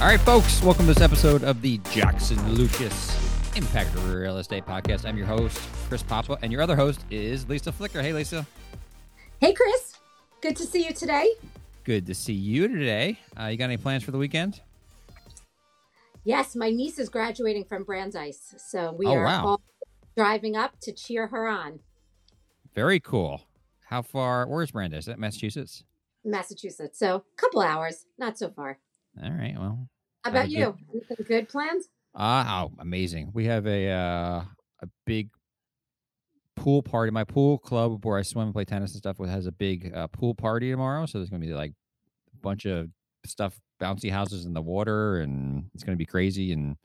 All right, folks, welcome to this episode of the Jackson Lucas Impact Real Estate Podcast. I'm your host, Chris Papa, and your other host is Lisa Flicker. Hey, Lisa. Hey, Chris. Good to see you today. Good to see you today. Uh, you got any plans for the weekend? Yes, my niece is graduating from Brandeis, so we Oh, are wow. all driving up to cheer her on. Very cool. How far? Where's Brandeis? Is that Massachusetts? Massachusetts. So, a couple hours, not so far. All right. Well, How about good. you? Anything good plans? Ah, oh, amazing. We have a uh, a big pool party. My pool club where I swim and play tennis and stuff with has a big uh, pool party tomorrow. So there's gonna be like a bunch of stuff, bouncy houses in the water, and it's gonna be crazy. And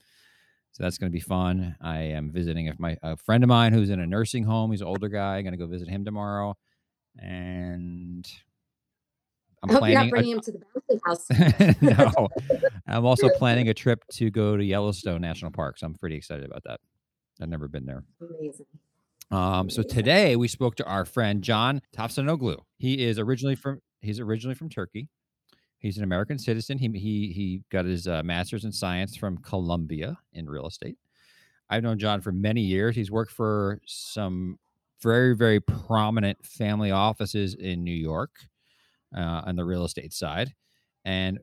so that's gonna be fun. I am visiting a, my a friend of mine who's in a nursing home. He's an older guy. I'm gonna go visit him tomorrow, and I'm I hope you're planning. not a- him to the bouncy house. no, I'm also planning a trip to go to Yellowstone National Park. So I'm pretty excited about that. I've never been there. Amazing. Um, so today we spoke to our friend John Tavsanoglu. He is originally from he's originally from Turkey. He's an American citizen. He he he got his uh, master's in science from Columbia in real estate. I've known John for many years. He's worked for some very very prominent family offices in New York uh, on the real estate side, and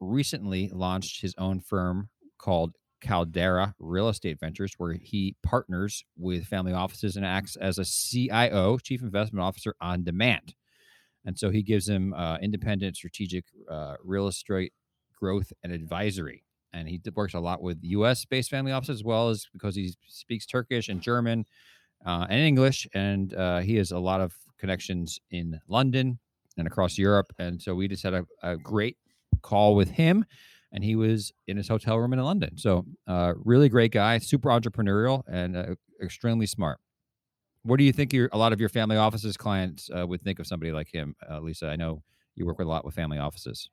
recently launched his own firm called Caldera Real Estate Ventures, where he partners with family offices and acts as a CIO, Chief Investment Officer on demand. And so he gives them uh, independent strategic uh, real estate growth and advisory. And he works a lot with US based family offices as well as because he speaks Turkish and German uh, and English. And uh, he has a lot of connections in London and across Europe. And so we just had a, a great call with him and he was in his hotel room in London. So, uh, really great guy, super entrepreneurial, and uh, extremely smart. What do you think your a lot of your family offices clients uh, would think of somebody like him, uh, Lisa? I know you work with a lot with family offices.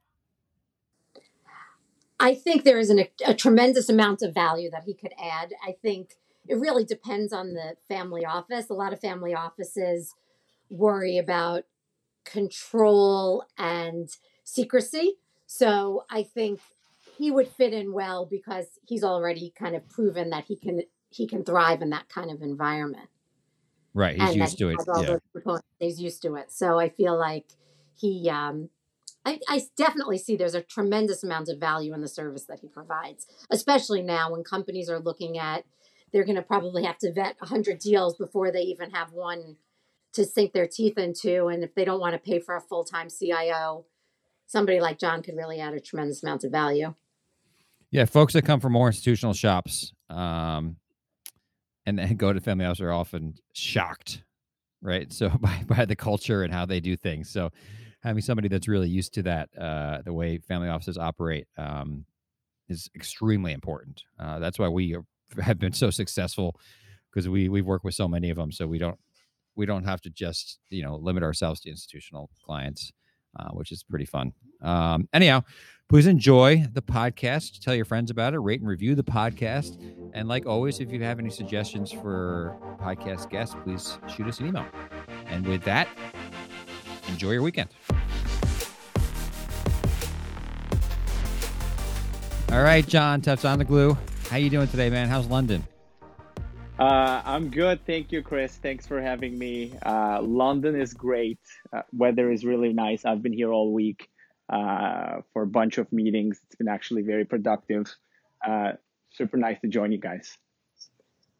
I think there is an, a tremendous amount of value that he could add. I think it really depends on the family office. A lot of family offices worry about control and secrecy. So I think he would fit in well because he's already kind of proven that he can he can thrive in that kind of environment. Right, he's and used that to he it. Yeah. He's used to it. So I feel like he um I, I definitely see there's a tremendous amount of value in the service that he provides, especially now when companies are looking at they're going to probably have to vet 100 deals before they even have one to sink their teeth into. And if they don't want to pay for a full time CIO, somebody like John could really add a tremendous amount of value. yeah. Folks that come from more institutional shops, um, and then go to family office are often shocked, right? So by by the culture and how they do things. So having somebody that's really used to that, uh, the way family offices operate, um, is extremely important. Uh, that's why we are- have been so successful because we we've worked with so many of them. So we don't we don't have to just you know limit ourselves to institutional clients, uh, which is pretty fun. Um, anyhow, please enjoy the podcast. Tell your friends about it. Rate and review the podcast. And like always, if you have any suggestions for podcast guests, please shoot us an email. And with that, enjoy your weekend. All right, John, Tavsanoglu. How you doing today, man? How's London? Uh, I'm good. Thank you, Chris. Thanks for having me. Uh, London is great. Uh, weather is really nice. I've been here all week uh, for a bunch of meetings. It's been actually very productive. Uh, super nice to join you guys.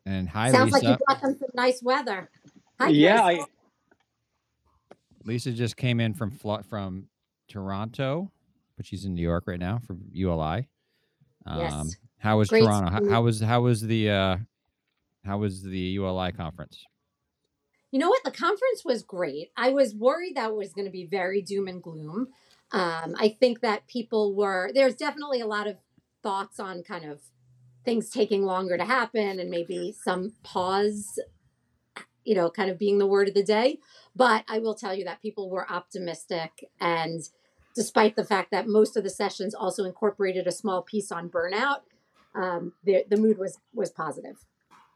And hi, Sounds like you brought them some nice weather. Hi, yeah, I, Lisa just came in from from Toronto, but she's in New York right now for ULI. Um, Yes. How was Great Toronto? How, how was how was the uh, how was the ULI conference? You know what? The conference was great. I was worried that it was going to be very doom and gloom. Um, I think that people were, there's definitely a lot of thoughts on kind of things taking longer to happen and maybe some pause, you know, kind of being the word of the day. But I will tell you that people were optimistic. And despite the fact that most of the sessions also incorporated a small piece on burnout, um, the, the mood was was positive.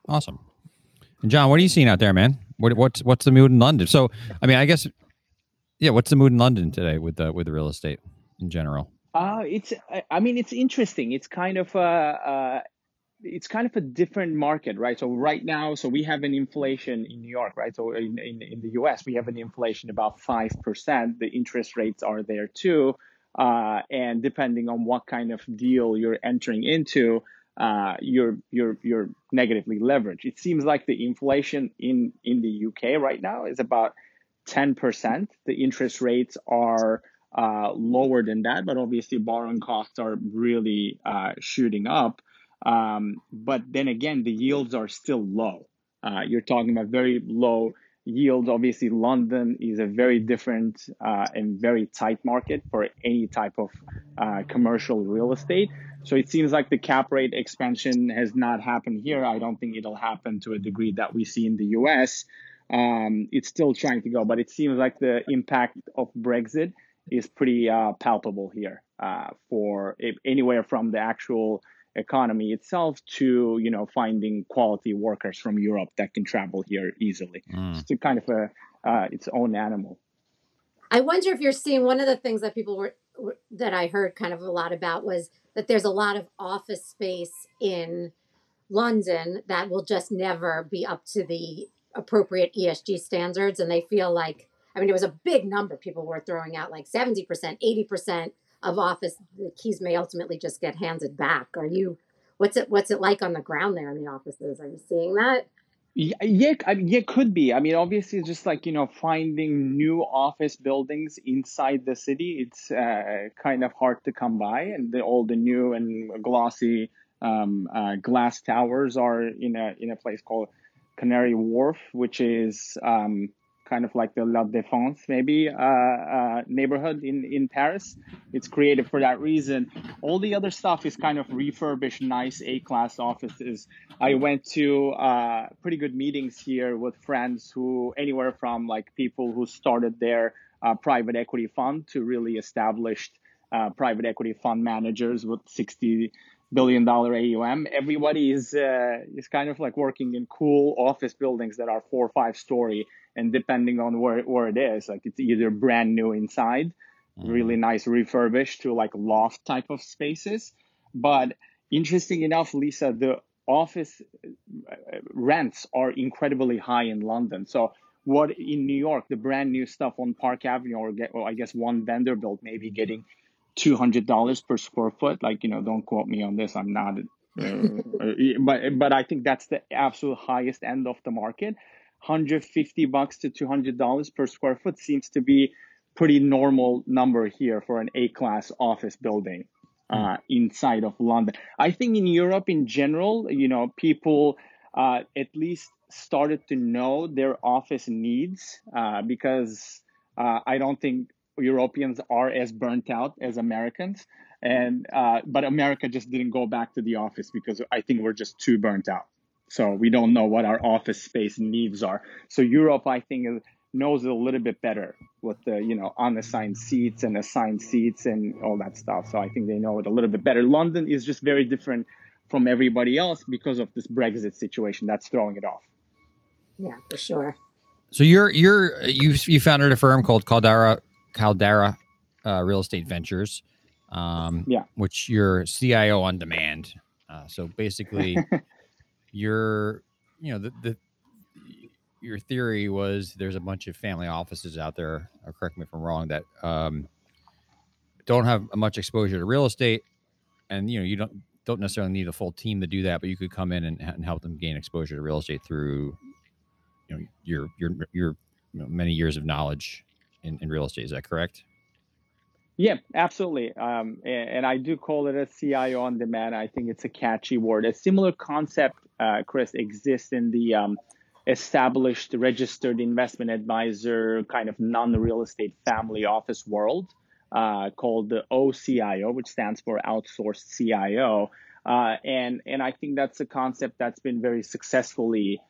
Awesome. And John, what are you seeing out there, man? What, what's what's the mood in London? So, I mean, I guess, yeah. What's the mood in London today with the with the real estate in general? Uh, it's I mean it's interesting. It's kind of a uh, it's kind of a different market, right? So right now, so we have an inflation in New York, right? So in, in, in the US, we have an inflation about 5%. The interest rates are there too. Uh, and depending on what kind of deal you're entering into, uh, you're, you're, you're negatively leveraged. It seems like the inflation in, in the UK right now is about 10%. The interest rates are uh, lower than that, but obviously borrowing costs are really uh, shooting up. Um, but then again, the yields are still low. Uh, you're talking about very low yields. Obviously, London is a very different uh, and very tight market for any type of uh, commercial real estate. So it seems like the cap rate expansion has not happened here. I don't think it'll happen to a degree that we see in the US. Um, it's still trying to go, but it seems like the impact of Brexit is pretty uh, palpable here uh, for anywhere from the actual economy itself to you know finding quality workers from Europe that can travel here easily. Mm. It's kind of a uh, its own animal. I wonder if you're seeing one of the things that people were that I heard kind of a lot about was that there's a lot of office space in London that will just never be up to the appropriate ESG standards, and they feel like I mean it was a big number people were throwing out like 70%, 80% of office, the keys may ultimately just get handed back. Are you? What's it? What's it like on the ground there in the offices? Are you seeing that? Yeah, yeah, I mean, yeah, could be. I mean, obviously, it's just like you know, finding new office buildings inside the city. It's uh, kind of hard to come by, and the, all the new and glossy um, uh, glass towers are in a in a place called Canary Wharf, which is um, kind of like the La Défense maybe uh, uh, neighborhood in in Paris. It's created for that reason. All the other stuff is kind of refurbished, nice A class offices. I went to uh, pretty good meetings here with friends who anywhere from like people who started their uh, private equity fund to really established uh, private equity fund managers with 60 billion dollar AUM. Everybody is uh, is kind of like working in cool office buildings that are four or five story and depending on where, where it is like it's either brand new inside mm-hmm. really nice refurbished to like loft type of spaces but interesting enough lisa the office uh, rents are incredibly high in london so what in new york the brand new stuff on park avenue or, get, or i guess one vanderbilt maybe getting $200 per square foot like you know don't quote me on this i'm not uh, but but i think that's the absolute highest end of the market 150 bucks to 200 dollars per square foot seems to be pretty normal number here for an A class office building uh, hmm. inside of London. I think in Europe in general, you know, people uh, at least started to know their office needs uh, because uh, I don't think Europeans are as burnt out as Americans. And uh, but America just didn't go back to the office because I think we're just too burnt out. So we don't know what our office space needs are. So Europe, I think, knows it a little bit better with the you know unassigned seats and assigned seats and all that stuff. So I think they know it a little bit better. London is just very different from everybody else because of this Brexit situation that's throwing it off. Yeah, for sure. So you're you're you you founded a firm called Caldera Caldera uh, Real Estate Ventures. Um, yeah, which you're CIO on demand. Uh, so basically, your you know the, the your theory was there's a bunch of family offices out there or correct me if i'm wrong that um, don't have much exposure to real estate and you know you don't don't necessarily need a full team to do that but you could come in and, and help them gain exposure to real estate through you know your your your you know, many years of knowledge in, in real estate is that correct yeah, absolutely. Um, and, and, I do call it a CIO on demand. I think it's a catchy word. A similar concept, uh, Chris, exists in the um, established registered investment advisor kind of non-real estate family office world uh, called the OCIO, which stands for outsourced CIO. Uh, and and I think that's a concept that's been very successfully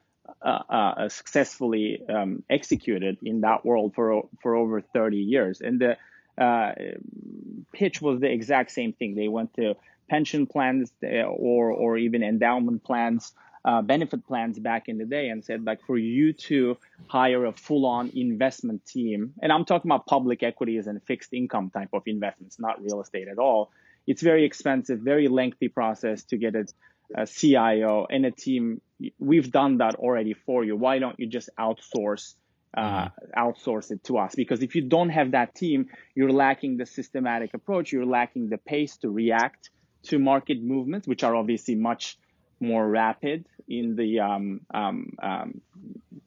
uh, uh successfully um, executed in that world for for over 30 years. And the uh, pitch was the exact same thing. They went to pension plans uh, or or even endowment plans uh, benefit plans back in the day and said like for you to hire a full-on investment team and i'm talking about public equities and fixed income type of investments not real estate at all it's very expensive very lengthy process to get a, a cio and a team we've done that already for you why don't you just outsource uh, mm-hmm. outsource it to us because if you don't have that team you're lacking the systematic approach you're lacking the pace to react to market movements which are obviously much more rapid in the um, um, um,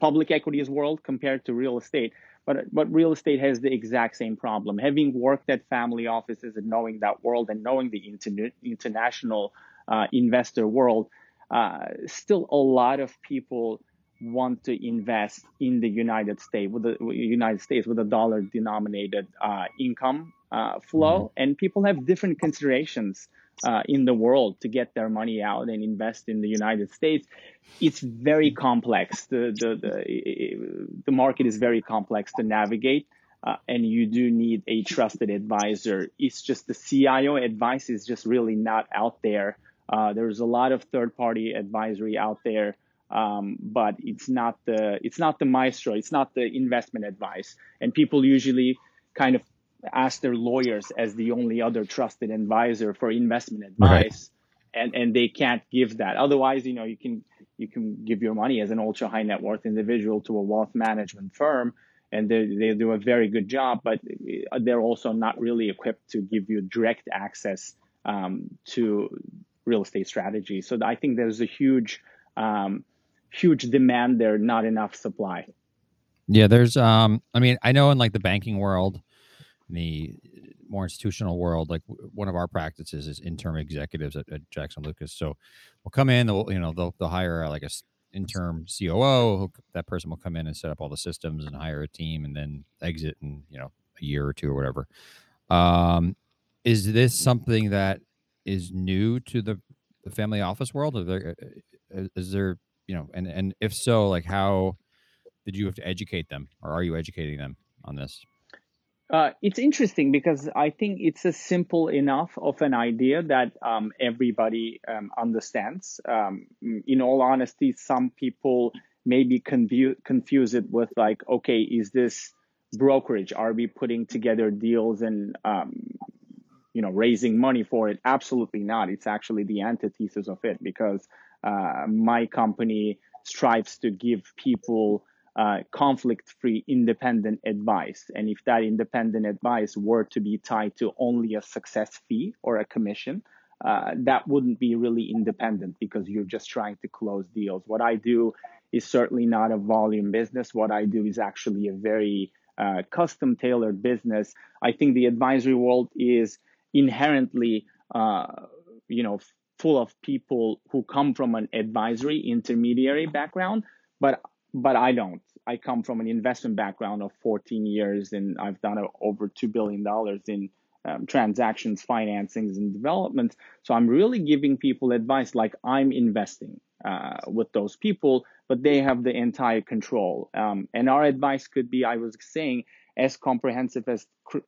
public equities world compared to real estate. But, but real estate has the exact same problem. Having worked at family offices and knowing that world and knowing the interna- international uh, investor world, uh, still a lot of people want to invest in the United States with the United States with a dollar denominated uh, income uh, flow, mm-hmm. and people have different considerations uh, in the world to get their money out and invest in the United States. It's very complex. The the the, the market is very complex to navigate. Uh, and you do need a trusted advisor. It's just the CIO advice is just really not out there. Uh, there's a lot of third-party advisory out there, um, but it's not the it's not the maestro. It's not the investment advice. And people usually kind of ask their lawyers as the only other trusted advisor for investment advice right. and and they can't give that otherwise you know you can you can give your money as an ultra high net worth individual to a wealth management firm and they, they do a very good job but they're also not really equipped to give you direct access um, to real estate strategy so i think there's a huge um, huge demand there not enough supply yeah there's um i mean i know in like the banking world the more institutional world, like one of our practices is interim executives at, at Jackson Lucas. So we'll come in, they'll, you know, they'll, they'll hire uh, like a interim COO. That person will come in and set up all the systems and hire a team and then exit in, you know, a year or two or whatever. Um, is this something that is new to the, the family office world? Is there, uh, uh, is there, you know, and, and if so, like how did you have to educate them or are you educating them on this? Uh, it's interesting because I think it's a simple enough of an idea that um, everybody um, understands. Um, in all honesty, some people maybe confu- confuse it with like, okay, is this brokerage? Are we putting together deals and um, you know raising money for it? Absolutely not. It's actually the antithesis of it because uh, my company strives to give people uh, conflict free independent advice. And if that independent advice were to be tied to only a success fee or a commission, uh, that wouldn't be really independent because you're just trying to close deals. What I do is certainly not a volume business. What I do is actually a very uh, custom tailored business. I think the advisory world is inherently, uh, you know, full of people who come from an advisory intermediary background, but but I don't. I come from an investment background of 14 years, and I've done over two billion dollars in um, transactions, financings, and developments. So I'm really giving people advice like I'm investing uh, with those people, but they have the entire control. Um, and our advice could be, I was saying, as comprehensive as cr-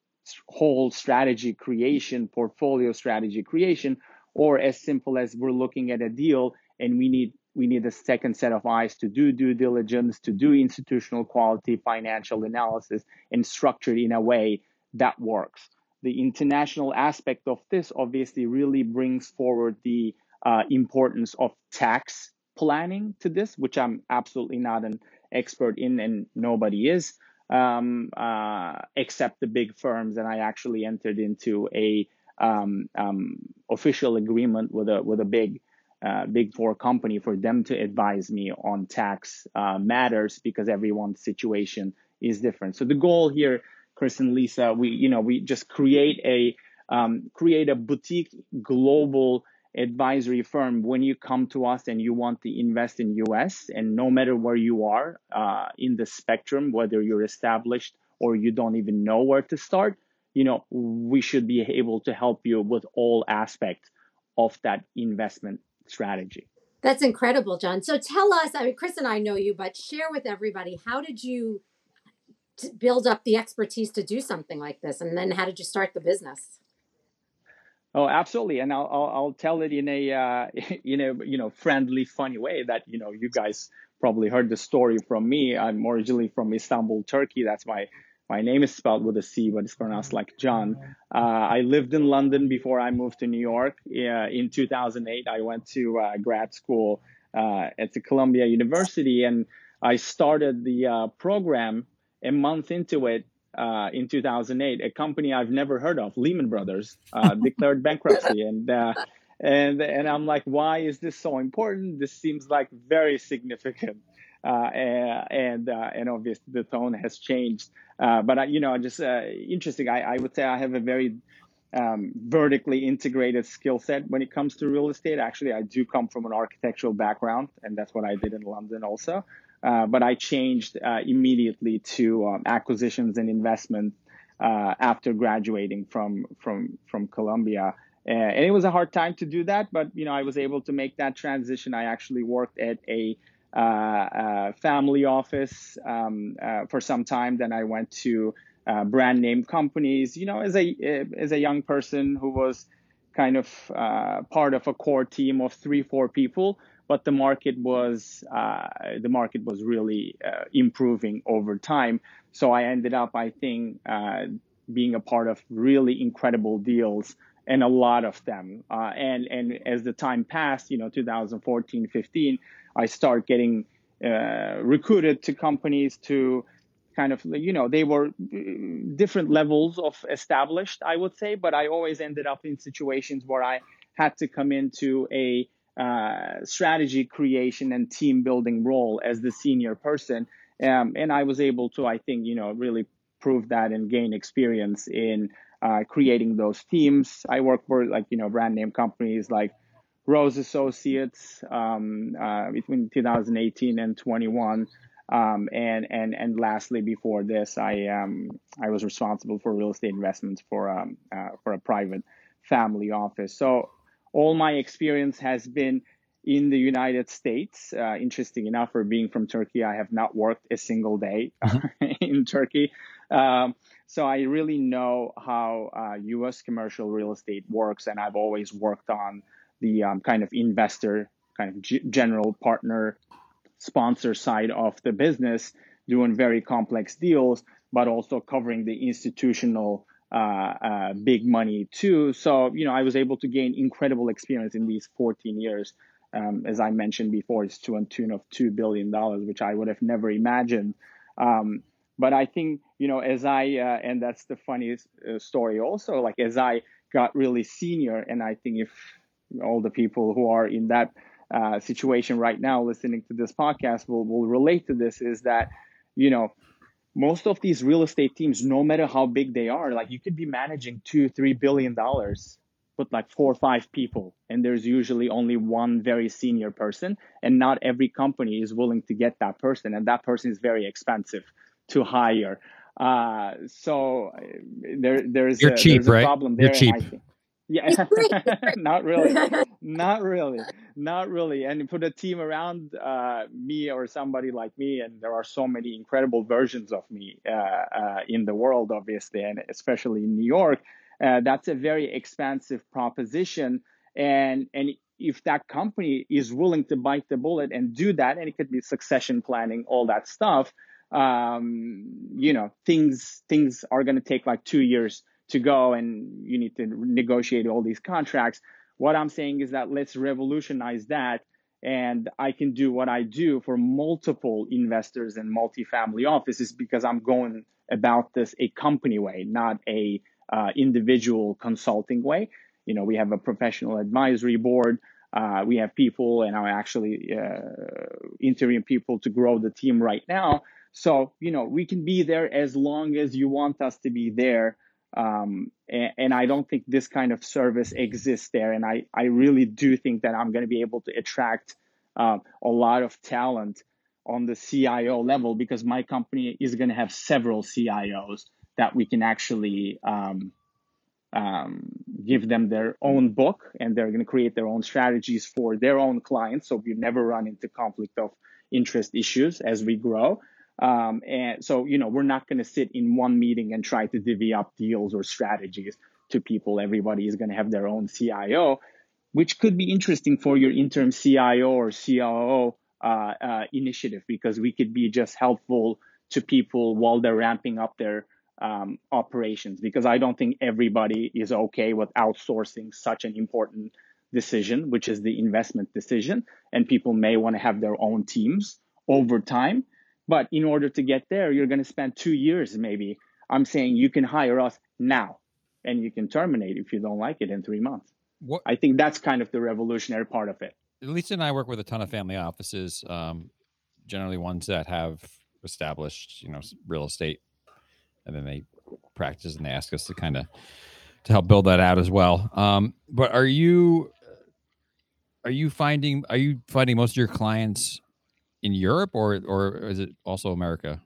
whole strategy creation, portfolio strategy creation, or as simple as we're looking at a deal and we need we need a second set of eyes to do due diligence, to do institutional quality financial analysis, and structure it in a way that works. The international aspect of this obviously really brings forward the uh, importance of tax planning to this, which I'm absolutely not an expert in, and nobody is, um, uh, except the big firms. And I actually entered into a um, um, official agreement with a with a big uh, big four company for them to advise me on tax uh, matters because everyone's situation is different. So the goal here, Chris and Lisa, we you know we just create a um, create a boutique global advisory firm when you come to us and you want to invest in US and no matter where you are uh, in the spectrum, whether you're established or you don't even know where to start, you know, we should be able to help you with all aspects of that investment strategy. That's incredible, John. So tell us, I mean, Chris and I know you, but share with everybody, how did you build up the expertise to do something like this? And then how did you start the business? Oh, absolutely, and I'll I'll, I'll tell it in a uh, in a you know friendly, funny way that you know you guys probably heard the story from me. I'm originally from Istanbul, Turkey. That's my my name is spelled with a C, but it's pronounced like John. Uh, I lived in London before I moved to New York. Uh, in 2008, I went to uh, grad school uh, at the Columbia University, and I started the uh, program a month into it uh, in 2008, a company I've never heard of, Lehman Brothers, uh, declared bankruptcy, and uh, and and I'm like, why is this so important? This seems like very significant, uh, and uh, and obviously the tone has changed. Uh, but I, you know, just interesting. I, I would say I have a very um, vertically integrated skill set when it comes to real estate. Actually, I do come from an architectural background, and that's what I did in London also. Uh, but I changed uh, immediately to um, acquisitions and investment uh, after graduating from from from Columbia. and it was a hard time to do that, but you know I was able to make that transition. I actually worked at a uh, uh, family office um, for some time. Then I went to brand name companies. You know, as a as a young person who was kind of part of a core team of three four people but the market was uh, the market was really uh, improving over time. So I ended up, I think, uh, being a part of really incredible deals and a lot of them. Uh, and and as the time passed, you know, 2014, 15, I start getting uh, recruited to companies to kind of you know they were uh, different levels of established i would say but i always ended up in situations where i had to come into a uh, strategy creation and team building role as the senior person. Um, and I was able to, I think, you know, really prove that and gain experience in uh, creating those teams. I work for like, you know, brand name companies like Rose Associates um, uh, between 2018 and 21. Um, and and and lastly, before this, I um, I was responsible for real estate investments for um, uh, for a private family office. So all my experience has been in the United States. Uh, interesting enough, for being from Turkey, I have not worked a single day mm-hmm. in Turkey. Um, so I really know how uh, U.S. commercial real estate works, and I've always worked on the um, kind of investor, kind of g- general partner, sponsor side of the business, doing very complex deals, but also covering the institutional uh, uh, big money too. So, you know, I was able to gain incredible experience in these 14 years. Um, as I mentioned before, it's to a tune of $2 billion, which I would have never imagined. Um, but I think, you know, as I, uh, and that's the funniest uh, story also, like as I got really senior, and I think if all the people who are in that uh, situation right now listening to this podcast will, will relate to this, is that, you know, most of these real estate teams, no matter how big they are, like you could be managing two, three billion dollars with like four or five people, and there's usually only one very senior person, and not every company is willing to get that person, and that person is very expensive to hire. Uh, so uh, there, there's you're a, cheap, there's a right? problem there. You're cheap. Think, yeah, not really, not really, not really. And put a team around uh, me or somebody like me, and there are so many incredible versions of me uh, uh, in the world, obviously, and especially in New York. Uh, that's a very expansive proposition, and and if that company is willing to bite the bullet and do that, and it could be succession planning, all that stuff. Um, you know, things things are going to take like two years to go and you need to negotiate all these contracts. What I'm saying is that let's revolutionize that. And I can do what I do for multiple investors and multifamily offices because I'm going about this a company way, not a uh, individual consulting way. You know, we have a professional advisory board. Uh, we have people, and I'm actually uh, interviewing people to grow the team right now. So, you know, we can be there as long as you want us to be there um, and, and, I don't think this kind of service exists there. And I, I really do think that I'm going to be able to attract uh, a lot of talent on the CIO level because my company is going to have several CIOs that we can actually um, um, give them their own book and they're going to create their own strategies for their own clients. So we never run into conflict of interest issues as we grow. Um, and so, you know, we're not going to sit in one meeting and try to divvy up deals or strategies. to people. Everybody is going to have their own CIO, which could be interesting for your interim CIO or COO uh, uh, initiative because we could be just helpful to people while they're ramping up their um, operations. Because I don't think everybody is okay with outsourcing such an important decision, which is the investment decision, and people may want to have their own teams over time. But in order to get there, you're going to spend two years maybe. I'm saying you can hire us now and you can terminate if you don't like it in three months. What? I think that's kind of the revolutionary part of it. Lisa and I work with a ton of family offices, um, generally ones that have established, you know, real estate, and then they practice and they ask us to kind of to help build that out as well. Um, but are you are you finding are you finding most of your clients in Europe or or is it also America?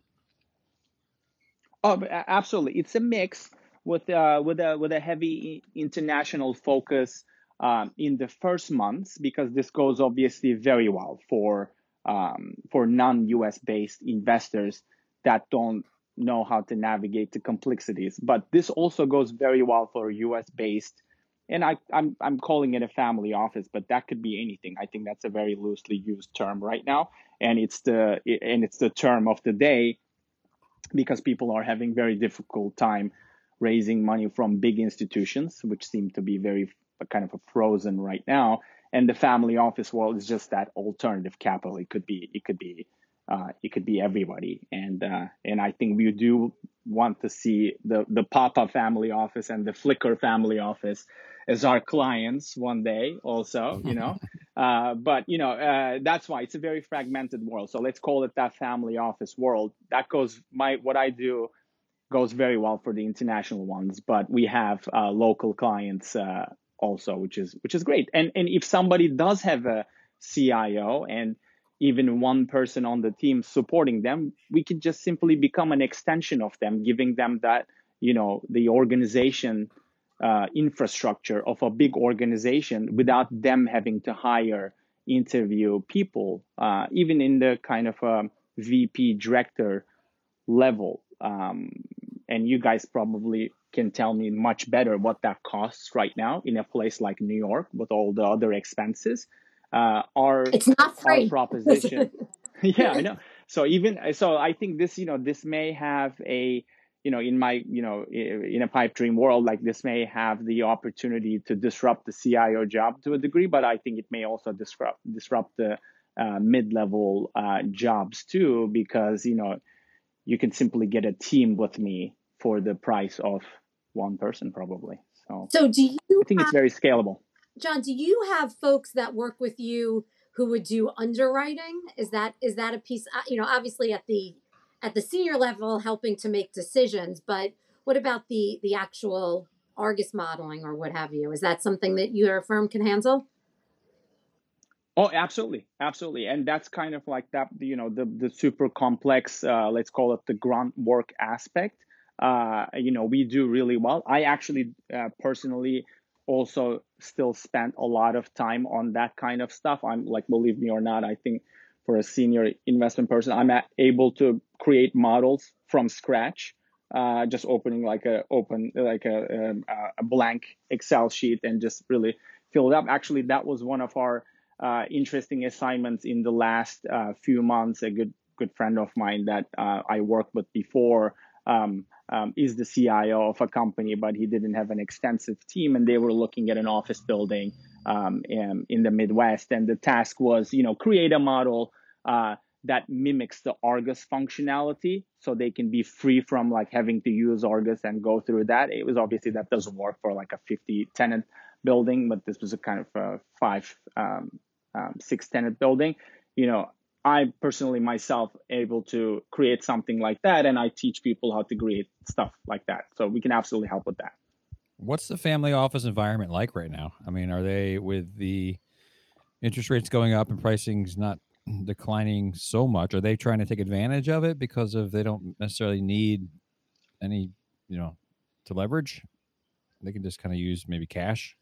Oh, absolutely. It's a mix with uh, with a with a heavy international focus um, in the first months because this goes obviously very well for um, for non-U.S. based investors that don't know how to navigate the complexities. But this also goes very well for U.S. based, and I I'm I'm calling it a family office, but that could be anything. I think that's a very loosely used term right now, and it's the and it's the term of the day because people are having very difficult time raising money from big institutions, which seem to be very kind of frozen right now. And the family office world is just that alternative capital. It could be it could be uh, it could be everybody. And uh, and I think we do want to see the the Papa family office and the Flicker family office as our clients one day also you know? Uh, but you know uh, that's why it's a very fragmented world. So let's call it that family office world. That goes my what i do goes very well for the international ones but we have uh, local clients uh, also which is which is great. And and if somebody does have a cio and even one person on the team supporting them, we could just simply become an extension of them, giving them that, you know, the organization uh, infrastructure of a big organization without them having to hire, interview people, uh, even in the kind of a VP director level. Um, and you guys probably can tell me much better what that costs right now in a place like New York with all the other expenses uh, our it's not free. our proposition. yeah, I know. So even so, I think this you know this may have a you know in my you know in a pipe dream world like this may have the opportunity to disrupt the CIO job to a degree, but I think it may also disrupt disrupt the uh, mid level uh, jobs too because you know you can simply get a team with me for the price of one person probably. So, so do you? I think have, it's very scalable. John, do you have folks that work with you who would do underwriting? Is that is that a piece? Uh, you know, obviously at the at the senior level, helping to make decisions, but what about the the actual Argus modeling or what have you? Is that something that your firm can handle? Oh, absolutely, absolutely, and that's kind of like that. You know, the the super complex, uh, let's call it the grunt work aspect. Uh, you know, we do really well. I actually uh, personally also still spent a lot of time on that kind of stuff. I'm like, believe me or not, I think for a senior investment person, I'm able to create models from scratch. Uh, just opening like a open like a, um, a, a blank Excel sheet and just really fill it up. Actually, that was one of our uh, interesting assignments in the last uh, few months. A good good friend of mine that uh, I worked with before um, um, is the CIO of a company, but he didn't have an extensive team, and they were looking at an office building um, in, in, the Midwest. And the task was, you know, create a model uh, that mimics the Argus functionality, so they can be free from like having to use Argus and go through that. It was obviously that doesn't work for like a 50 tenant building, but this was a kind of a five, um, um, six tenant building. You know, I personally myself able to create something like that, and I teach people how to create stuff like that. So we can absolutely help with that. What's the family office environment like right now? I mean, are they with the interest rates going up and pricing's not declining so much? Are they trying to take advantage of it because of they don't necessarily need any, you know, to leverage? They can just kind of use maybe cash.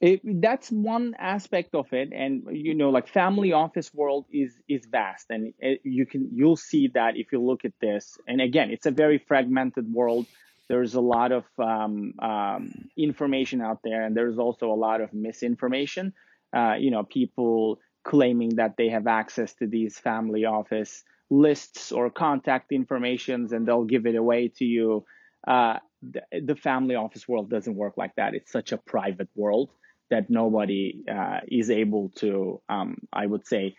It, that's one aspect of it and you know like family office world is is vast and it, you can you'll see that if you look at this and again it's a very fragmented world there's a lot of um, um, information out there, and there's also a lot of misinformation. Uh, you know, people claiming that they have access to these family office lists or contact informations, and they'll give it away to you. Uh, the, the, family office world doesn't work like that. It's such a private world that nobody uh, is able to, um, I would say,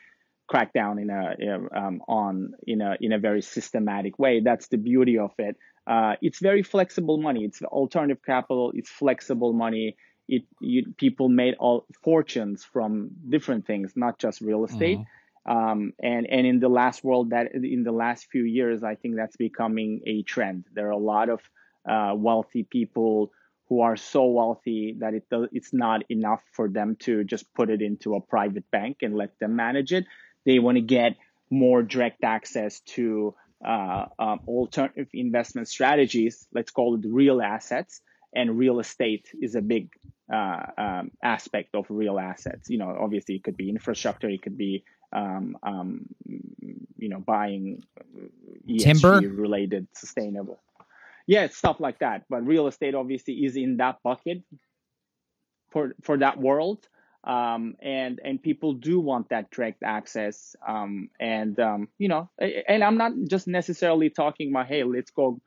crack down in a um, on in a in a very systematic way. That's the beauty of it. Uh, it's very flexible money. It's alternative capital. It's flexible money. It you, people made all fortunes from different things, not just real estate. Mm-hmm. Um, and and in the last world that in the last few years, I think that's becoming a trend. There are a lot of uh, wealthy people who are so wealthy that it does, it's not enough for them to just put it into a private bank and let them manage it. They want to get more direct access to uh, um, alternative investment strategies, let's call it real assets, and real estate is a big uh, um, aspect of real assets. You know, obviously it could be infrastructure, it could be um, um you know buying ESG timber related sustainable. Yeah, it's stuff like that. But real estate obviously is in that bucket for for that world um, and and people do want that direct access um, and um, you know and i'm not just necessarily talking about hey let's go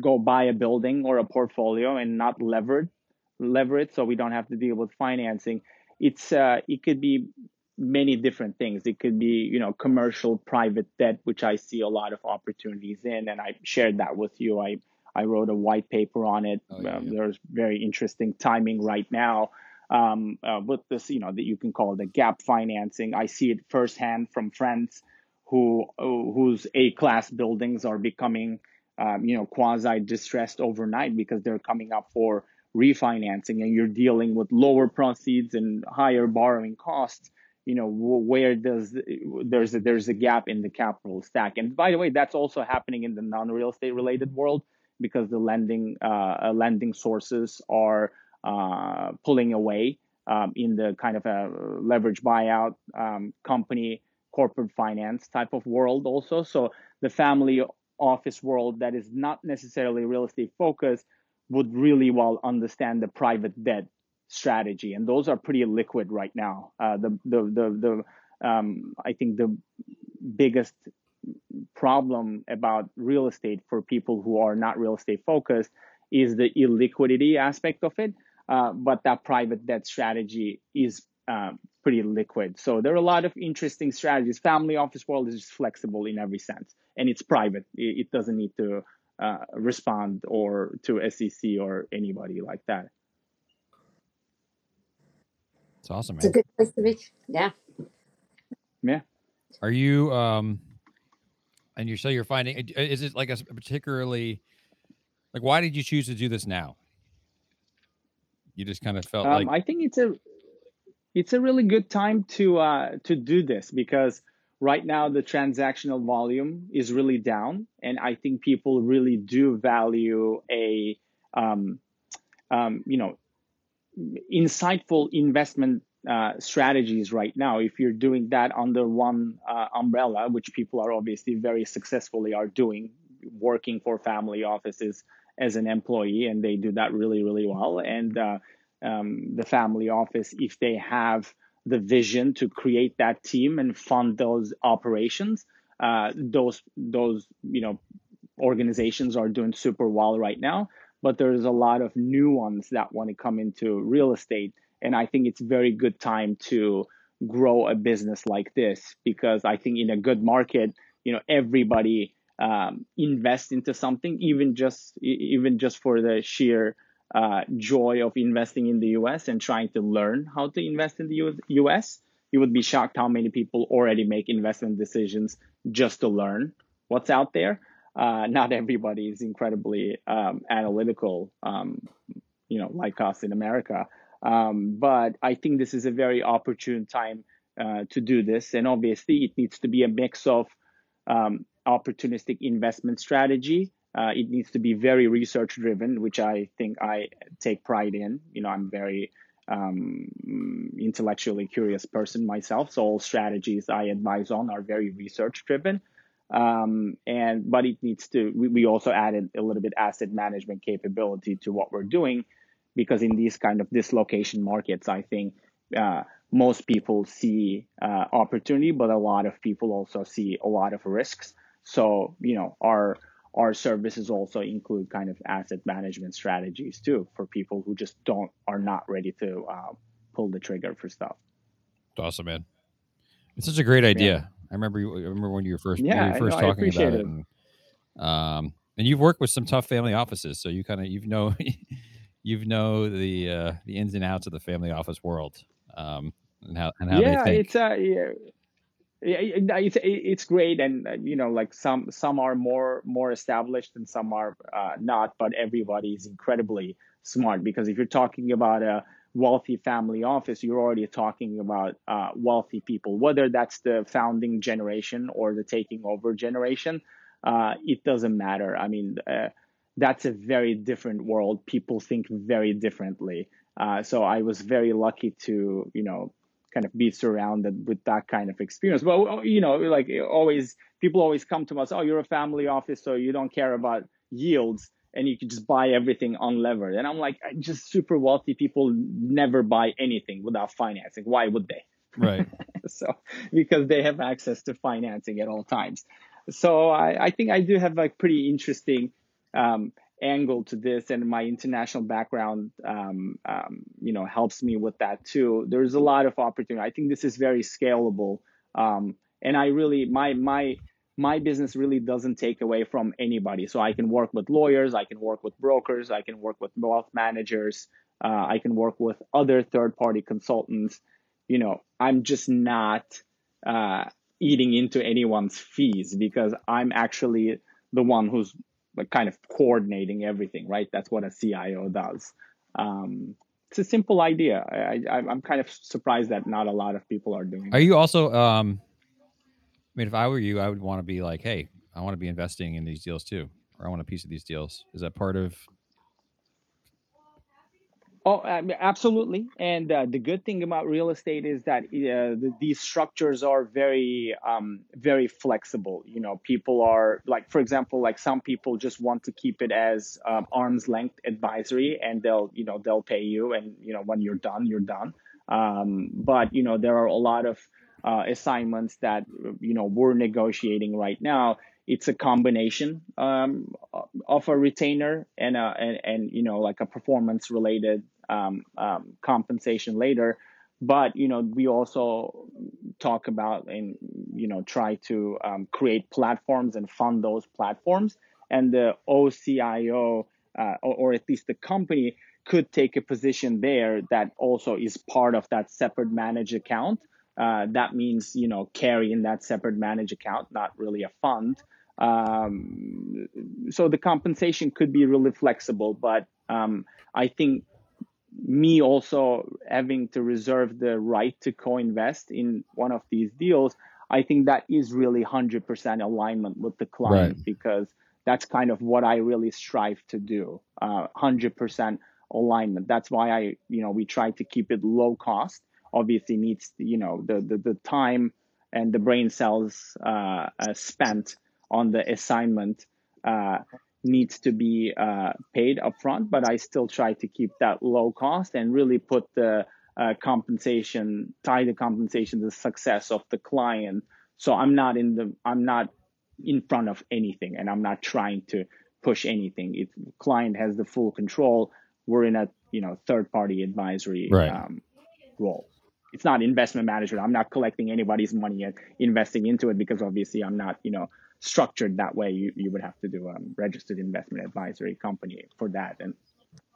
go buy a building or a portfolio and not lever lever it so we don't have to deal with financing it's uh, it could be many different things it could be you know commercial private debt which i see a lot of opportunities in and i shared that with you i i wrote a white paper on it oh, yeah, um, yeah. there's very interesting timing right now um, uh, with this, you know, that you can call the gap financing. I see it firsthand from friends who whose A class buildings are becoming, um, you know, quasi distressed overnight because they're coming up for refinancing, and you're dealing with lower proceeds and higher borrowing costs. You know, where does there's a, there's a gap in the capital stack, and by the way, that's also happening in the non-real estate related world because the lending uh, lending sources are uh, pulling away um, in the kind of a leverage buyout um, company corporate finance type of world also. So the family office world that is not necessarily real estate focused would really well understand the private debt strategy and those are pretty liquid right now uh, the the the, the um, i think the biggest problem about real estate for people who are not real estate focused is the illiquidity aspect of it uh, but that private debt strategy is um, pretty liquid. So there are a lot of interesting strategies. Family office world is flexible in every sense, and it's private. It, it doesn't need to uh, respond or to SEC or anybody like that. It's awesome. Man. It's a good place to be. Yeah. Yeah. Are you um, and you say you're finding? Is it like a particularly like why did you choose to do this now? You just kind of felt um, like I think it's a it's a really good time to uh, to do this because right now the transactional volume is really down, and I think people really do value a um, um, you know insightful investment uh, strategies right now. If you're doing that under one uh, umbrella, which people are obviously very successfully are doing, working for family offices as an employee, and they do that really, really well. And uh, um, the family office, if they have the vision to create that team and fund those operations, uh, those those you know organizations are doing super well right now. But there's a lot of new ones that want to come into real estate, and I think it's very good time to grow a business like this because I think in a good market, you know, everybody um, invest into something, even just even just for the sheer uh, joy of investing in the US and trying to learn how to invest in the US. You would be shocked how many people already make investment decisions just to learn what's out there. Uh, not everybody is incredibly um, analytical, um, you know, like us in America. Um, but I think this is a very opportune time uh, to do this. And obviously, it needs to be a mix of um, opportunistic investment strategy. Uh, it needs to be very research driven, which I think I take pride in. You know, I'm very um, intellectually curious person myself, so all strategies I advise on are very research driven. Um, and but it needs to. We, we also added a little bit asset management capability to what we're doing, because in these kind of dislocation markets, I think uh, most people see uh, opportunity, but a lot of people also see a lot of risks. So you know our our services also include kind of asset management strategies too for people who just don't are not ready to uh, pull the trigger for stuff. Awesome, man. It's such a great idea. Yeah. I remember you, I remember when you were first yeah, you were first talking about it. it. And, um, and you've worked with some tough family offices, so you kind of you've know you've know the uh, the ins and outs of the family office world um, and how and how yeah, they think. it's uh, yeah it's it's great and uh, you know like some some are more more established and some are uh, not but everybody is incredibly smart because if you're talking about a wealthy family office you're already talking about uh, wealthy people. Whether that's the founding generation or the taking over generation uh, it doesn't matter. I mean uh, that's a very different world. People think very differently. Uh, so i was very lucky to you know kind of be surrounded with that kind of experience. Well, you know, like always, people always come to us, oh, you're a family office, so you don't care about yields and you can just buy everything unlevered. And I'm like, just super wealthy people never buy anything without financing. Why would they? Right. so because they have access to financing at all times. So I, I think I do have like pretty interesting um, angle to this and my international background um, um, you know helps me with that too there's a lot of opportunity i think this is very scalable um, and i really my my my business really doesn't take away from anybody so i can work with lawyers i can work with brokers i can work with wealth managers uh, i can work with other third party consultants you know i'm just not uh, eating into anyone's fees because i'm actually the one who's like kind of coordinating everything, right? That's what a CIO does. Um, it's a simple idea. I, I, am kind of surprised that not a lot of people are doing. Are you also? Um, mean, if I were you, I would want to be like, hey, I want to be investing in these deals too, or I want a piece of these deals. Is that part of Oh, absolutely. And uh, the good thing about real estate is that uh, the, these structures are very, um, very flexible. You know, people are like, for example, like some people just want to keep it as um, arm's length advisory, and they'll, you know, they'll pay you, and you know, when you're done, you're done. Um, but you know, there are a lot of uh, assignments that you know we're negotiating right now. It's a combination um, of a retainer and a and, and you know like a performance related um, um, compensation later. But you know we also talk about and you know try to um, create platforms and fund those platforms. And the OCIO uh, or, or, at least the company could take a position there that also is part of that separate managed account uh, that means you know carry in that separate managed account not really a fund um, so the compensation could be really flexible, but um, I think me also having to reserve the right to co-invest in one of these deals, I think that is really 100% alignment with the client right. because that's kind of what I really strive to do. Uh, 100% alignment. That's why I, you know, we try to keep it low cost. Obviously, needs you know the the, the time and the brain cells uh, uh, spent on the assignment uh, needs to be uh, paid upfront, but I still try to keep that low cost and really put the uh, compensation, tie the compensation to the success of the client. So I'm not in the, I'm not in front of anything, and I'm not trying to push anything. If the client has the full control, we're in a you know third party advisory right. um, role. It's not investment management. I'm not collecting anybody's money and investing into it because obviously I'm not you know structured that way, you, you would have to do a registered investment advisory company for that. And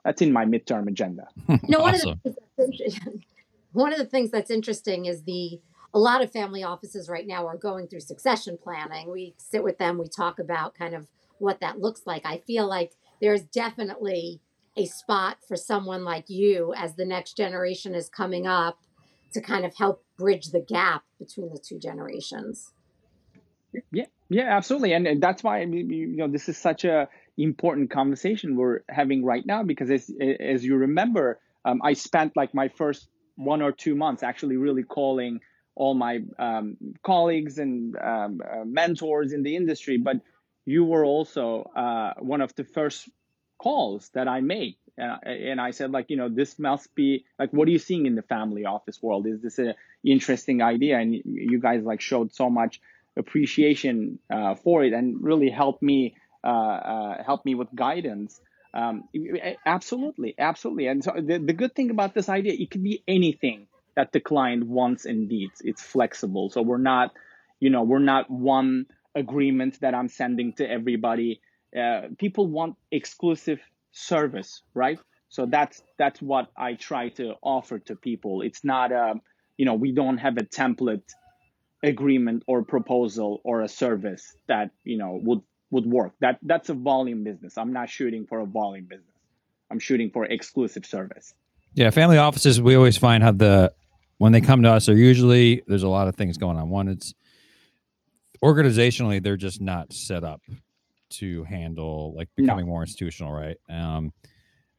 that's in my midterm agenda. no, one, awesome. of the, one of the things that's interesting is the a lot of family offices right now are going through succession planning. We sit with them, we talk about kind of what that looks like. I feel like there's definitely a spot for someone like you as the next generation is coming up to kind of help bridge the gap between the two generations. Yeah, yeah, absolutely, and, that's why I mean, you know this is such a important conversation we're having right now because as as you remember, um, I spent like my first one or two months actually really calling all my um, colleagues and um, uh, mentors in the industry, but you were also uh, one of the first calls that I made. Uh, and I said, like, you know, this must be like, what are you seeing in the family office world? Is this an interesting idea? And you guys like showed so much appreciation uh, for it and really helped me uh, uh, helped me with guidance. Um, absolutely, absolutely. And so the, the good thing about this idea, it could be anything that the client wants and needs. It's flexible. So we're not, you know, we're not one agreement that I'm sending to everybody. Uh, people want exclusive service, right? So that's that's what I try to offer to people. It's not a, you know, we don't have a template agreement or proposal or a service that you know would would work. That that's a volume business. I'm not shooting for a volume business. I'm shooting for exclusive service. Yeah, family offices. We always find how the when they come to us, are usually there's a lot of things going on. One, it's organizationally they're just not set up to handle like becoming no. more institutional, right? Um,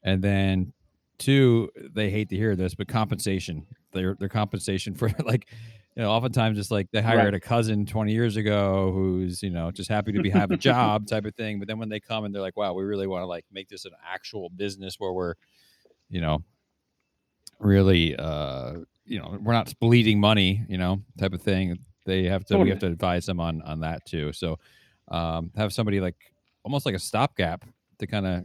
and then two, they hate to hear this, but compensation. Their their compensation for like you know, oftentimes it's like they hired right. a cousin 20 years ago who's, you know, just happy to be have a job type of thing. But then when they come and they're like, wow, we really want to like make this an actual business where we're, you know, really uh, you know, we're not bleeding money, you know, type of thing. They have to totally. we have to advise them on on that too. So um have somebody like almost like a stopgap to kind of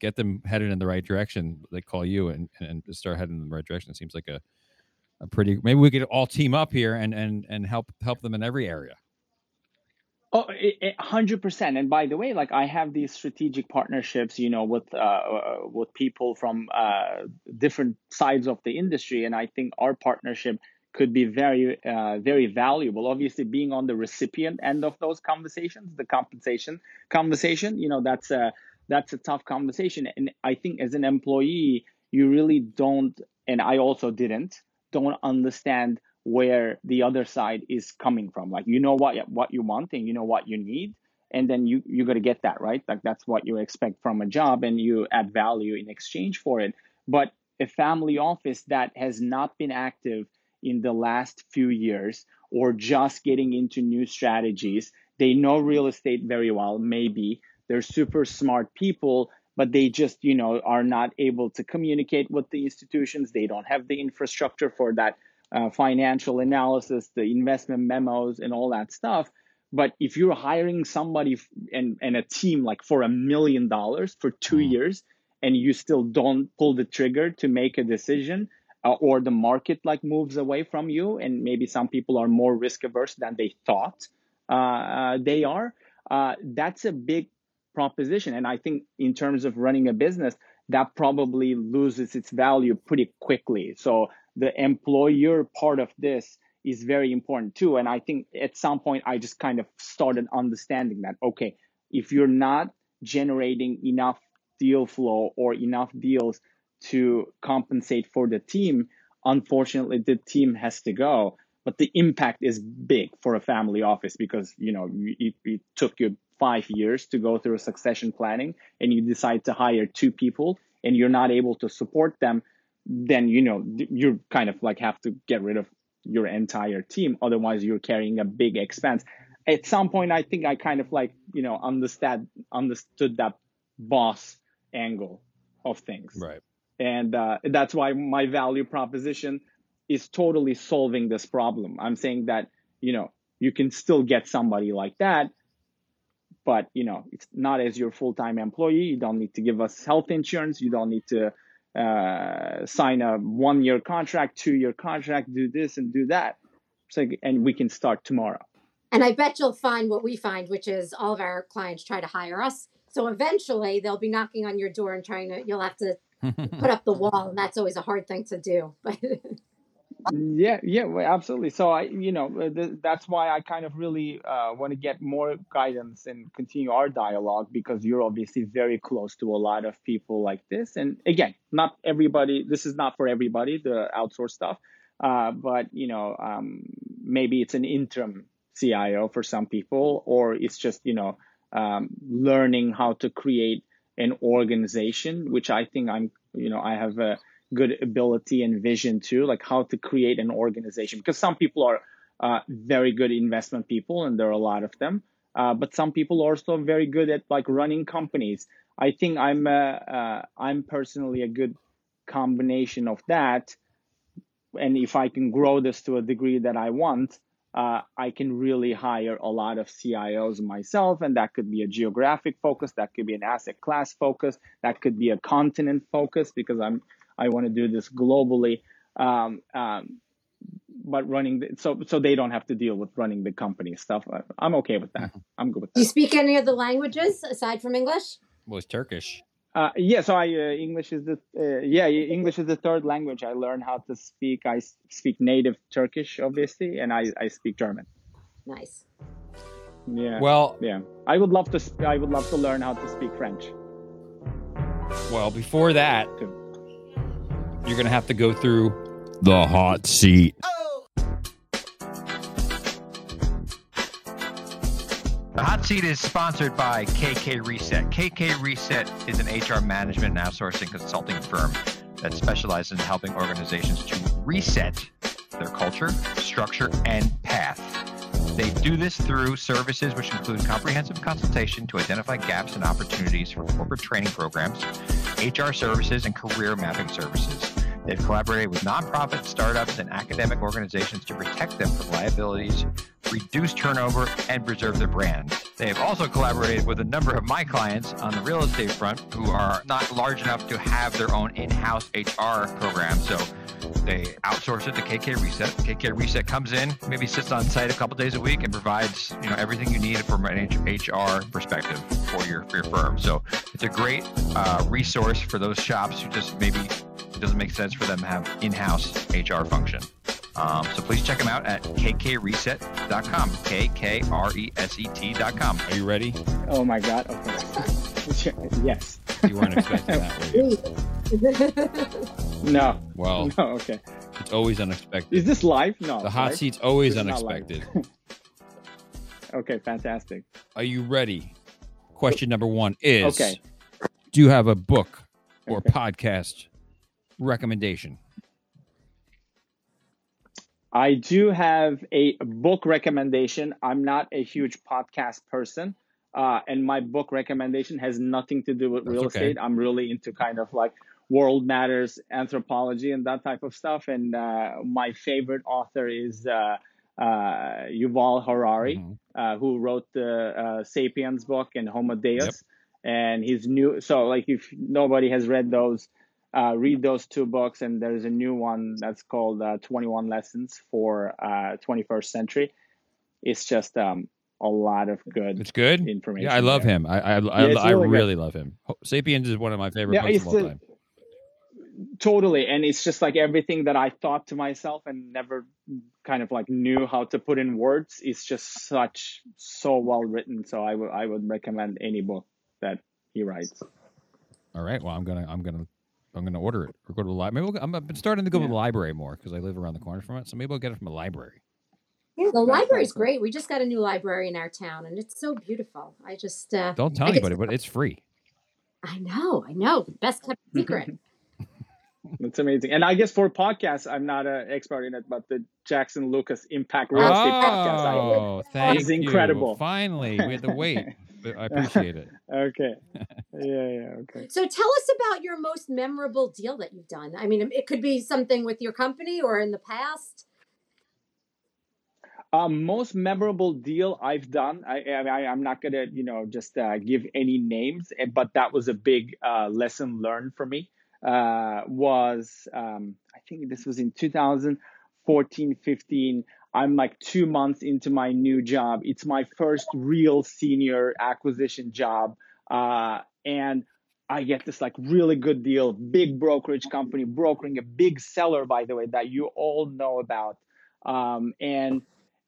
get them headed in the right direction. They call you and and start heading in the right direction. It seems like a a pretty maybe we could all team up here and and and help help them in every area Oh, hundred percent. And by the way, like I have these strategic partnerships, you know, with uh, with people from uh, different sides of the industry, and I think our partnership could be very, uh, very valuable. Obviously, being on the recipient end of those conversations, the compensation conversation, you know, that's a that's a tough conversation. And I think as an employee, you really don't, and I also didn't don't understand where the other side is coming from. Like you know what what you want and you know what you need, and then you you got to get that right. Like that's what you expect from a job, and you add value in exchange for it. But a family office that has not been active in the last few years or just getting into new strategies, they know real estate very well. Maybe they're super smart people but they just you know are not able to communicate with the institutions they don't have the infrastructure for that uh, financial analysis the investment memos and all that stuff but if you're hiring somebody and, and a team like for a million dollars for two mm. years and you still don't pull the trigger to make a decision uh, or the market like moves away from you and maybe some people are more risk averse than they thought uh, uh they are uh, that's a big proposition. And I think in terms of running a business, that probably loses its value pretty quickly. So the employer part of this is very important too. And I think at some point I just kind of started understanding that, okay, if you're not generating enough deal flow or enough deals to compensate for the team, unfortunately the team has to go. But the impact is big for a family office because, you know, it, it took you five years to go through succession planning and you decide to hire two people and you're not able to support them, then you know you kind of like have to get rid of your entire team. Otherwise, you're carrying a big expense. At some point, I think I kind of like you know understand understood that boss angle of things. Right. And uh, that's why my value proposition is totally solving this problem. I'm saying that you know you can still get somebody like that but you know it's not as your full-time employee. You don't need to give us health insurance. You don't need to uh, sign a one-year contract two-year contract do this and do that. So and we can start tomorrow. And i bet you'll find what we find which is all of our clients try to hire us. So eventually they'll be knocking on your door and trying to you'll have to put up the wall and that's always a hard thing to do but yeah yeah absolutely. So i you know uh, th- that's why i kind of really uh, want to get more guidance and continue our dialogue because you're obviously very close to a lot of people like this. And again not everybody this is not for everybody the outsource stuff uh, but you know um, maybe it's an interim cio for some people or it's just you know um, learning how to create an organization which i think i'm you know i have a good ability and vision too, like how to create an organization. Because some people are uh, very good investment people, and there are a lot of them. Uh, but some people are also very good at like running companies. I think I'm uh, uh, I'm personally a good combination of that. And if I can grow this to a degree that I want, uh, I can really hire a lot of CIOs myself, and that could be a geographic focus, that could be an asset class focus, that could be a continent focus because I'm I want to do this globally. Um, um, but running the, so so they don't have to deal with running the company stuff. I'm okay with that. Mm-hmm. I'm good with that. Do you speak any of the languages aside from English? Well, it's Turkish. Uh, yeah, so I uh, English is the uh, yeah English is the third language. I learned how to speak. I speak native Turkish, obviously, and I, I speak German. Nice. Yeah. Well, yeah. I would love to. Sp- I would love to learn how to speak French. Well, before that, you're gonna have to go through the hot seat. The hot seat is sponsored by KK Reset. KK Reset is an HR management and outsourcing consulting firm that specializes in helping organizations to reset their culture, structure, and path. They do this through services which include comprehensive consultation to identify gaps and opportunities for corporate training programs, HR services, and career mapping services. They've collaborated with nonprofits, startups, and academic organizations to protect them from liabilities, reduce turnover, and preserve their brand. They have also collaborated with a number of my clients on the real estate front who are not large enough to have their own in-house HR program. So they outsource it to KK Reset. KK Reset comes in, maybe sits on site a couple days a week, and provides you know everything you need from an HR perspective for your for your firm. So it's a great uh, resource for those shops who just maybe it doesn't make sense for them to have in-house HR function. Um, so please check them out at kkreset.com. K-K-R-E-S-E-T.com. Are you ready? Oh my God. Okay. yes. You weren't expecting that, were you? no. Well, no, okay. It's always unexpected. Is this live? No. The hot live? seat's always unexpected. okay, fantastic. Are you ready? Question number one is Okay. Do you have a book or Okay. podcast recommendation? I do have a book recommendation. I'm not a huge podcast person. Uh, and my book recommendation has nothing to do with That's real okay. estate. I'm really into kind of like world matters, anthropology, and that type of stuff. And uh, my favorite author is uh, uh, Yuval Harari, Mhm. uh, who wrote the uh, *Sapiens* book and *Homo Deus*. Yep. And his new, so like if nobody has read those, uh, read those two books. And there's a new one that's called uh, *21 Lessons for uh, 21st Century*. It's just um, a lot of good It's good. information. Yeah, I love there. him. I I, I, it's I really really love him. Sapiens is one of my favorite Yeah, books of all time. totally and it's just like everything that i thought to myself and never kind of like knew how to put in words it's just such so well written so i would i would recommend any book that he writes All right. Well, I'm gonna I'm gonna I'm gonna order it or go to the library. Maybe we'll, I'm, I've been starting to go to the library more because I live around the corner from it. So maybe I'll get it from a library. Yeah, the That's library's awesome. great. We just got a new library in our town, and it's so beautiful. I just, uh, Don't tell I anybody, to- but it's free. I know, I know, best kept secret. it's amazing and i guess for podcasts i'm not an expert in it but the jackson lucas impact real estate podcast I, Oh, thank It's you. incredible. Finally, we had to wait. But I appreciate it. okay yeah yeah okay so tell us about your most memorable deal that you've done. I mean, it could be something with your company or in the past. Uh, most memorable deal I've done. I, I, I- I'm not gonna, you know, just uh, give any names, eh, but that was a big uh, lesson learned for me. Uh, was um, I think this was in 2014, 15. I'm like two months into my new job. It's my first real senior acquisition job, uh, and I get this like really good deal, big brokerage company brokering a big seller, by the way, that you all know about, um, and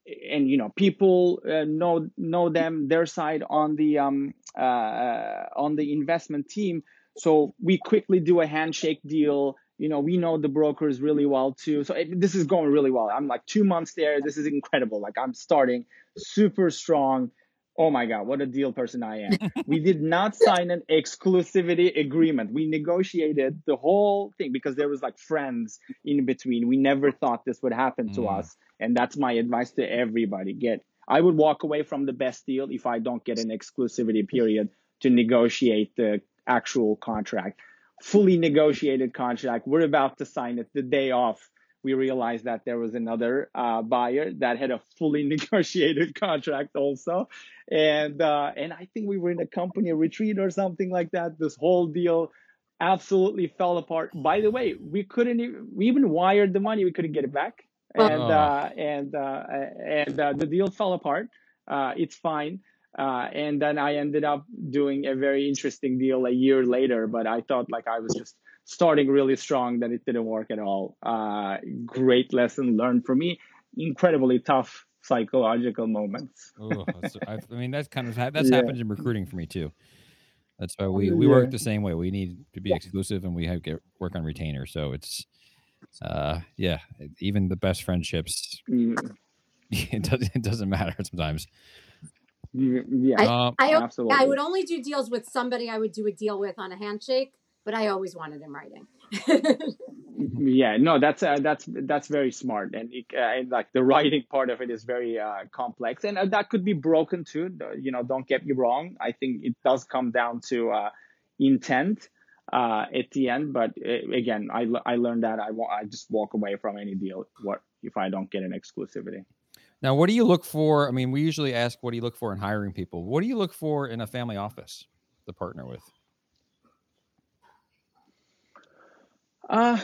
and you know people uh, know know them their side on the um uh on the investment team. So we quickly do a handshake deal you know we know the brokers really well too so it, this is going really well i'm like two months there this is incredible like i'm starting super strong Oh my God, what a deal person I am. we did not sign an exclusivity agreement. We negotiated the whole thing because there was like friends in between. We never thought this would happen to Mm. us. And that's my advice to everybody. Get I would walk away from the best deal if I don't get an exclusivity period to negotiate the actual contract. Fully negotiated contract. We're about to sign it the day off we realized that there was another uh, buyer that had a fully negotiated contract also, and uh, and I think we were in a company retreat or something like that. This whole deal absolutely fell apart. By the way, we couldn't even, we even wired the money, we couldn't get it back, and Oh. uh, and uh, and uh, the deal fell apart. Uh, it's fine. Uh, and then I ended up doing a very interesting deal a year later, but I thought like I was just starting really strong that it didn't work at all. Uh, great lesson learned for me. Incredibly tough psychological moments. Oh, I, mean, that's kind of that's Yeah. happened in recruiting for me too. That's why we we work the same way. We need to be exclusive, and we have to get, work on retainer. So it's, uh, yeah, even the best friendships, Mm, it doesn't it doesn't matter sometimes. Yeah, Um, I, absolutely. I would only do deals with somebody I would do a deal with on a handshake, but I always wanted in writing. yeah no that's uh, that's that's very smart and, it, uh, and like the writing part of it is very uh, complex and uh, that could be broken too you know don't get me wrong i think it does come down to uh, intent uh, at the end but uh, again I, I learned that I, I just walk away from any deal what if i don't get an exclusivity now, what do you look for? I mean, we usually ask, what do you look for in hiring people? What do you look for in a family office to partner with? Uh,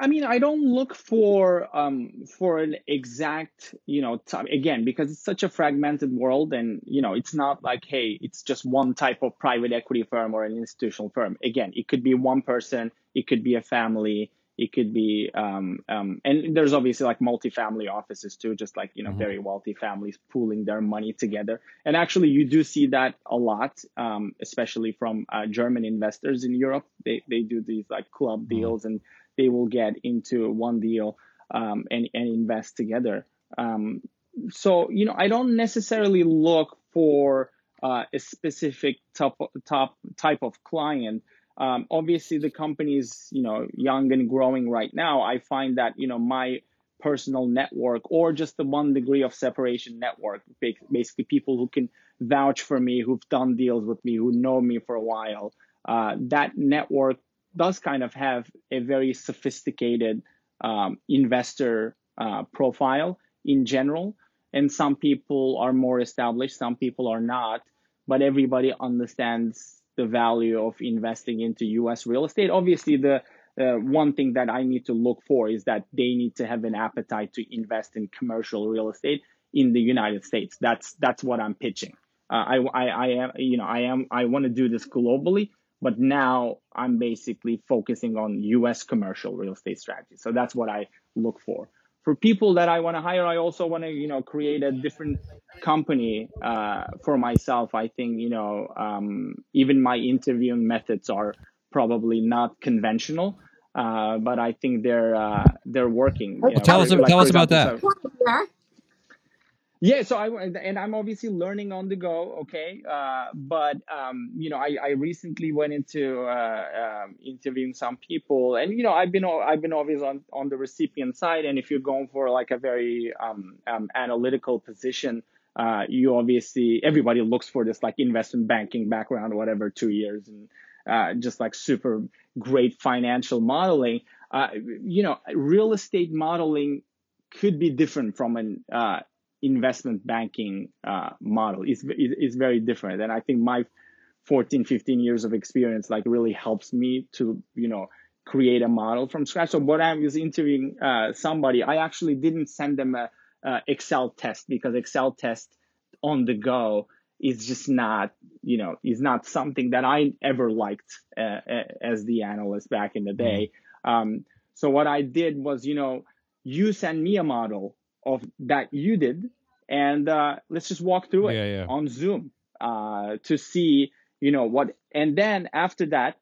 I mean, I don't look for um for an exact, you know, time again because it's such a fragmented world, and you know, it's not like hey, it's just one type of private equity firm or an institutional firm. Again, it could be one person, it could be a family, it could be um um, and there's obviously like multifamily offices too, just like you know, Mhm. very wealthy families pooling their money together. And actually, you do see that a lot, um, especially from uh, German investors in Europe. They they do these like club Mhm. deals, and they will get into one deal um, and and invest together. Um, so you know, I don't necessarily look for uh, a specific top top type of client. Um, obviously, the company is you know young and growing right now. I find that you know my personal network or just the one degree of separation network basically people who can vouch for me who've done deals with me who know me for a while uh, that network does kind of have a very sophisticated um, investor uh, profile in general and some people are more established some people are not but everybody understands the value of investing into us real estate obviously the uh, one thing that I need to look for is that they need to have an appetite to invest in commercial real estate in the United States. That's that's what I'm pitching. Uh, I, I I am you know I am I want to do this globally, but now I'm basically focusing on U.S. commercial real estate strategy. So that's what I look for. For people that I want to hire, I also want to you know create a different company uh, for myself. I think you know um, even my interviewing methods are probably not conventional, uh, but I think they're uh, they're working. you know, tell us- like, tell for us about example, that. so- Yeah. so I and I'm obviously learning on the go. Okay, uh, but um, you know, I, I recently went into uh, um, interviewing some people, and you know, I've been I've been always on on the recipient side, and if you're going for like a very um, um, analytical position, uh, you obviously everybody looks for this like investment banking background, whatever, two years, and uh, just like super great financial modeling. Uh, you know, real estate modeling could be different from an uh, investment banking uh, model is is very different. And i think my 14 15 years of experience like really helps me to you know create a model from scratch. So when i was interviewing uh, somebody i actually didn't send them a, a excel test because excel test on the go is just not you know is not something that i ever liked uh, as the analyst back in the day. Um, so what i did was you know you send me a model of that you did and uh, let's just walk through it Yeah, yeah. on zoom uh, to see you know what and then after that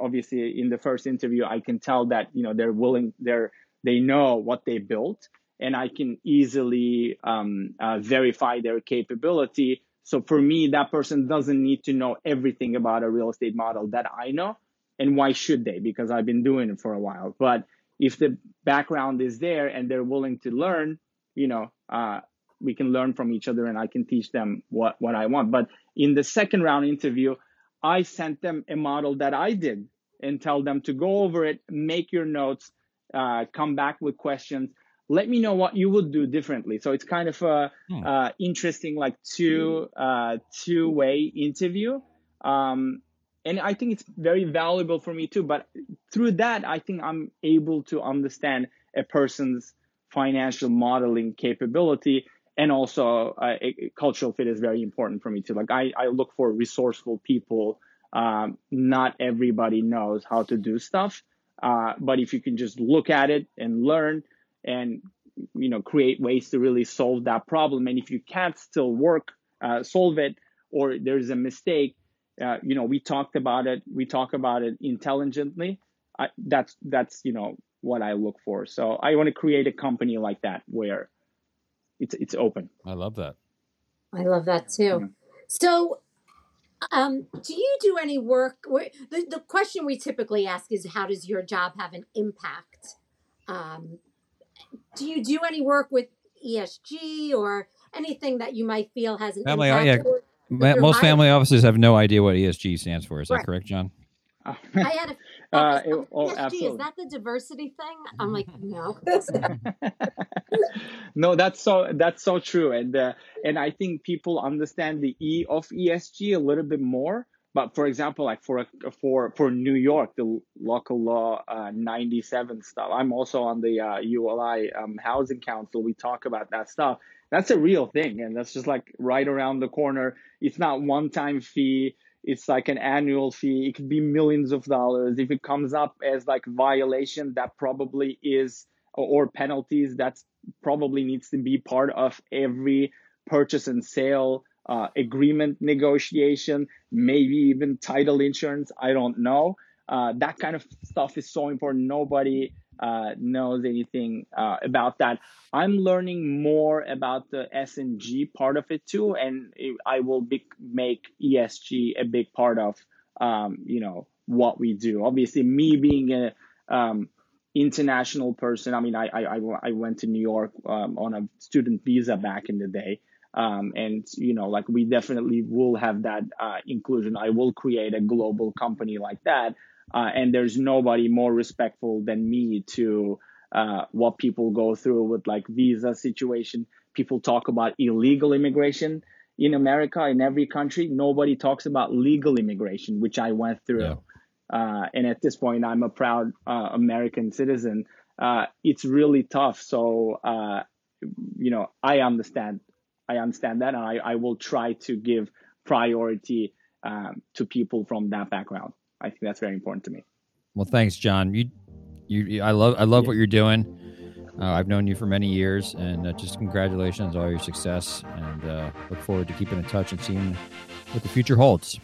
obviously in the first interview i can tell that you know they're willing they're they know what they built and i can easily um, uh, verify their capability So for me, that person doesn't need to know everything about a real estate model that I know. And why should they? Because I've been doing it for a while. But if the background is there and they're willing to learn, you know, uh, we can learn from each other and I can teach them what, what I want. But in the second round interview, I sent them a model that I did and tell them to go over it, make your notes, uh, come back with questions. Let me know what you would do differently. So it's kind of a hmm. uh, interesting, like two uh, two way interview, um, and I think it's very valuable for me too. But through that, I think I'm able to understand a person's financial modeling capability and also uh, cultural fit is very important for me too. Like I, I look for resourceful people. Um, not everybody knows how to do stuff, uh, but if you can just look at it and learn and you know create ways to really solve that problem, and if you can't still work uh, solve it or there's a mistake, uh, you know we talked about it. We talk about it intelligently. that's that's you know what I look for. So I want to create a company like that where it's it's open. I love that. I love that too. Yeah. So, um, do you do any work? Where, the the question we typically ask is, how does your job have an impact? Um, do you do any work with ESG or anything that you might feel has an family, impact? Yeah. Most family offices have no idea what ESG stands for. Is right. that correct, John? I had a uh, it, oh, is that the diversity thing? I'm like, no. no, that's so that's so true, and uh, and I think people understand the E of ESG a little bit more. But for example, like for for for New York, the local law uh, 97 stuff. I'm also on the uh, ULI um, Housing Council. We talk about that stuff. That's a real thing, and that's just like right around the corner. It's not one time fee it's like an annual fee. It could be millions of dollars. If it comes up as like violation that probably is or penalties that probably needs to be part of every purchase and sale uh, agreement negotiation maybe even title insurance. I don't know. Uh, that kind of stuff is so important. Nobody uh, knows anything uh, about that. I'm learning more about the S and G part of it too, and I will be, make ESG a big part of um, you know what we do. Obviously, me being a um, international person, I mean, I I, I went to New York um, on a student visa back in the day. Um, and you know, like we definitely will have that uh, inclusion. I will create a global company like that uh, and there's nobody more respectful than me to uh, what people go through with like visa situation. People talk about illegal immigration in America, in every country. Nobody talks about legal immigration, which I went through. Yeah. Uh, and at this point, I'm a proud uh, American citizen. Uh, it's really tough. So, uh, you know, I understand. I understand that, and I, I will try to give priority um, to people from that background. I think that's very important to me. Well, thanks, John. You, you, I love, I love yeah. what you're doing. Uh, I've known you for many years, and uh, just congratulations on all your success. And uh, look forward to keeping in touch and seeing what the future holds.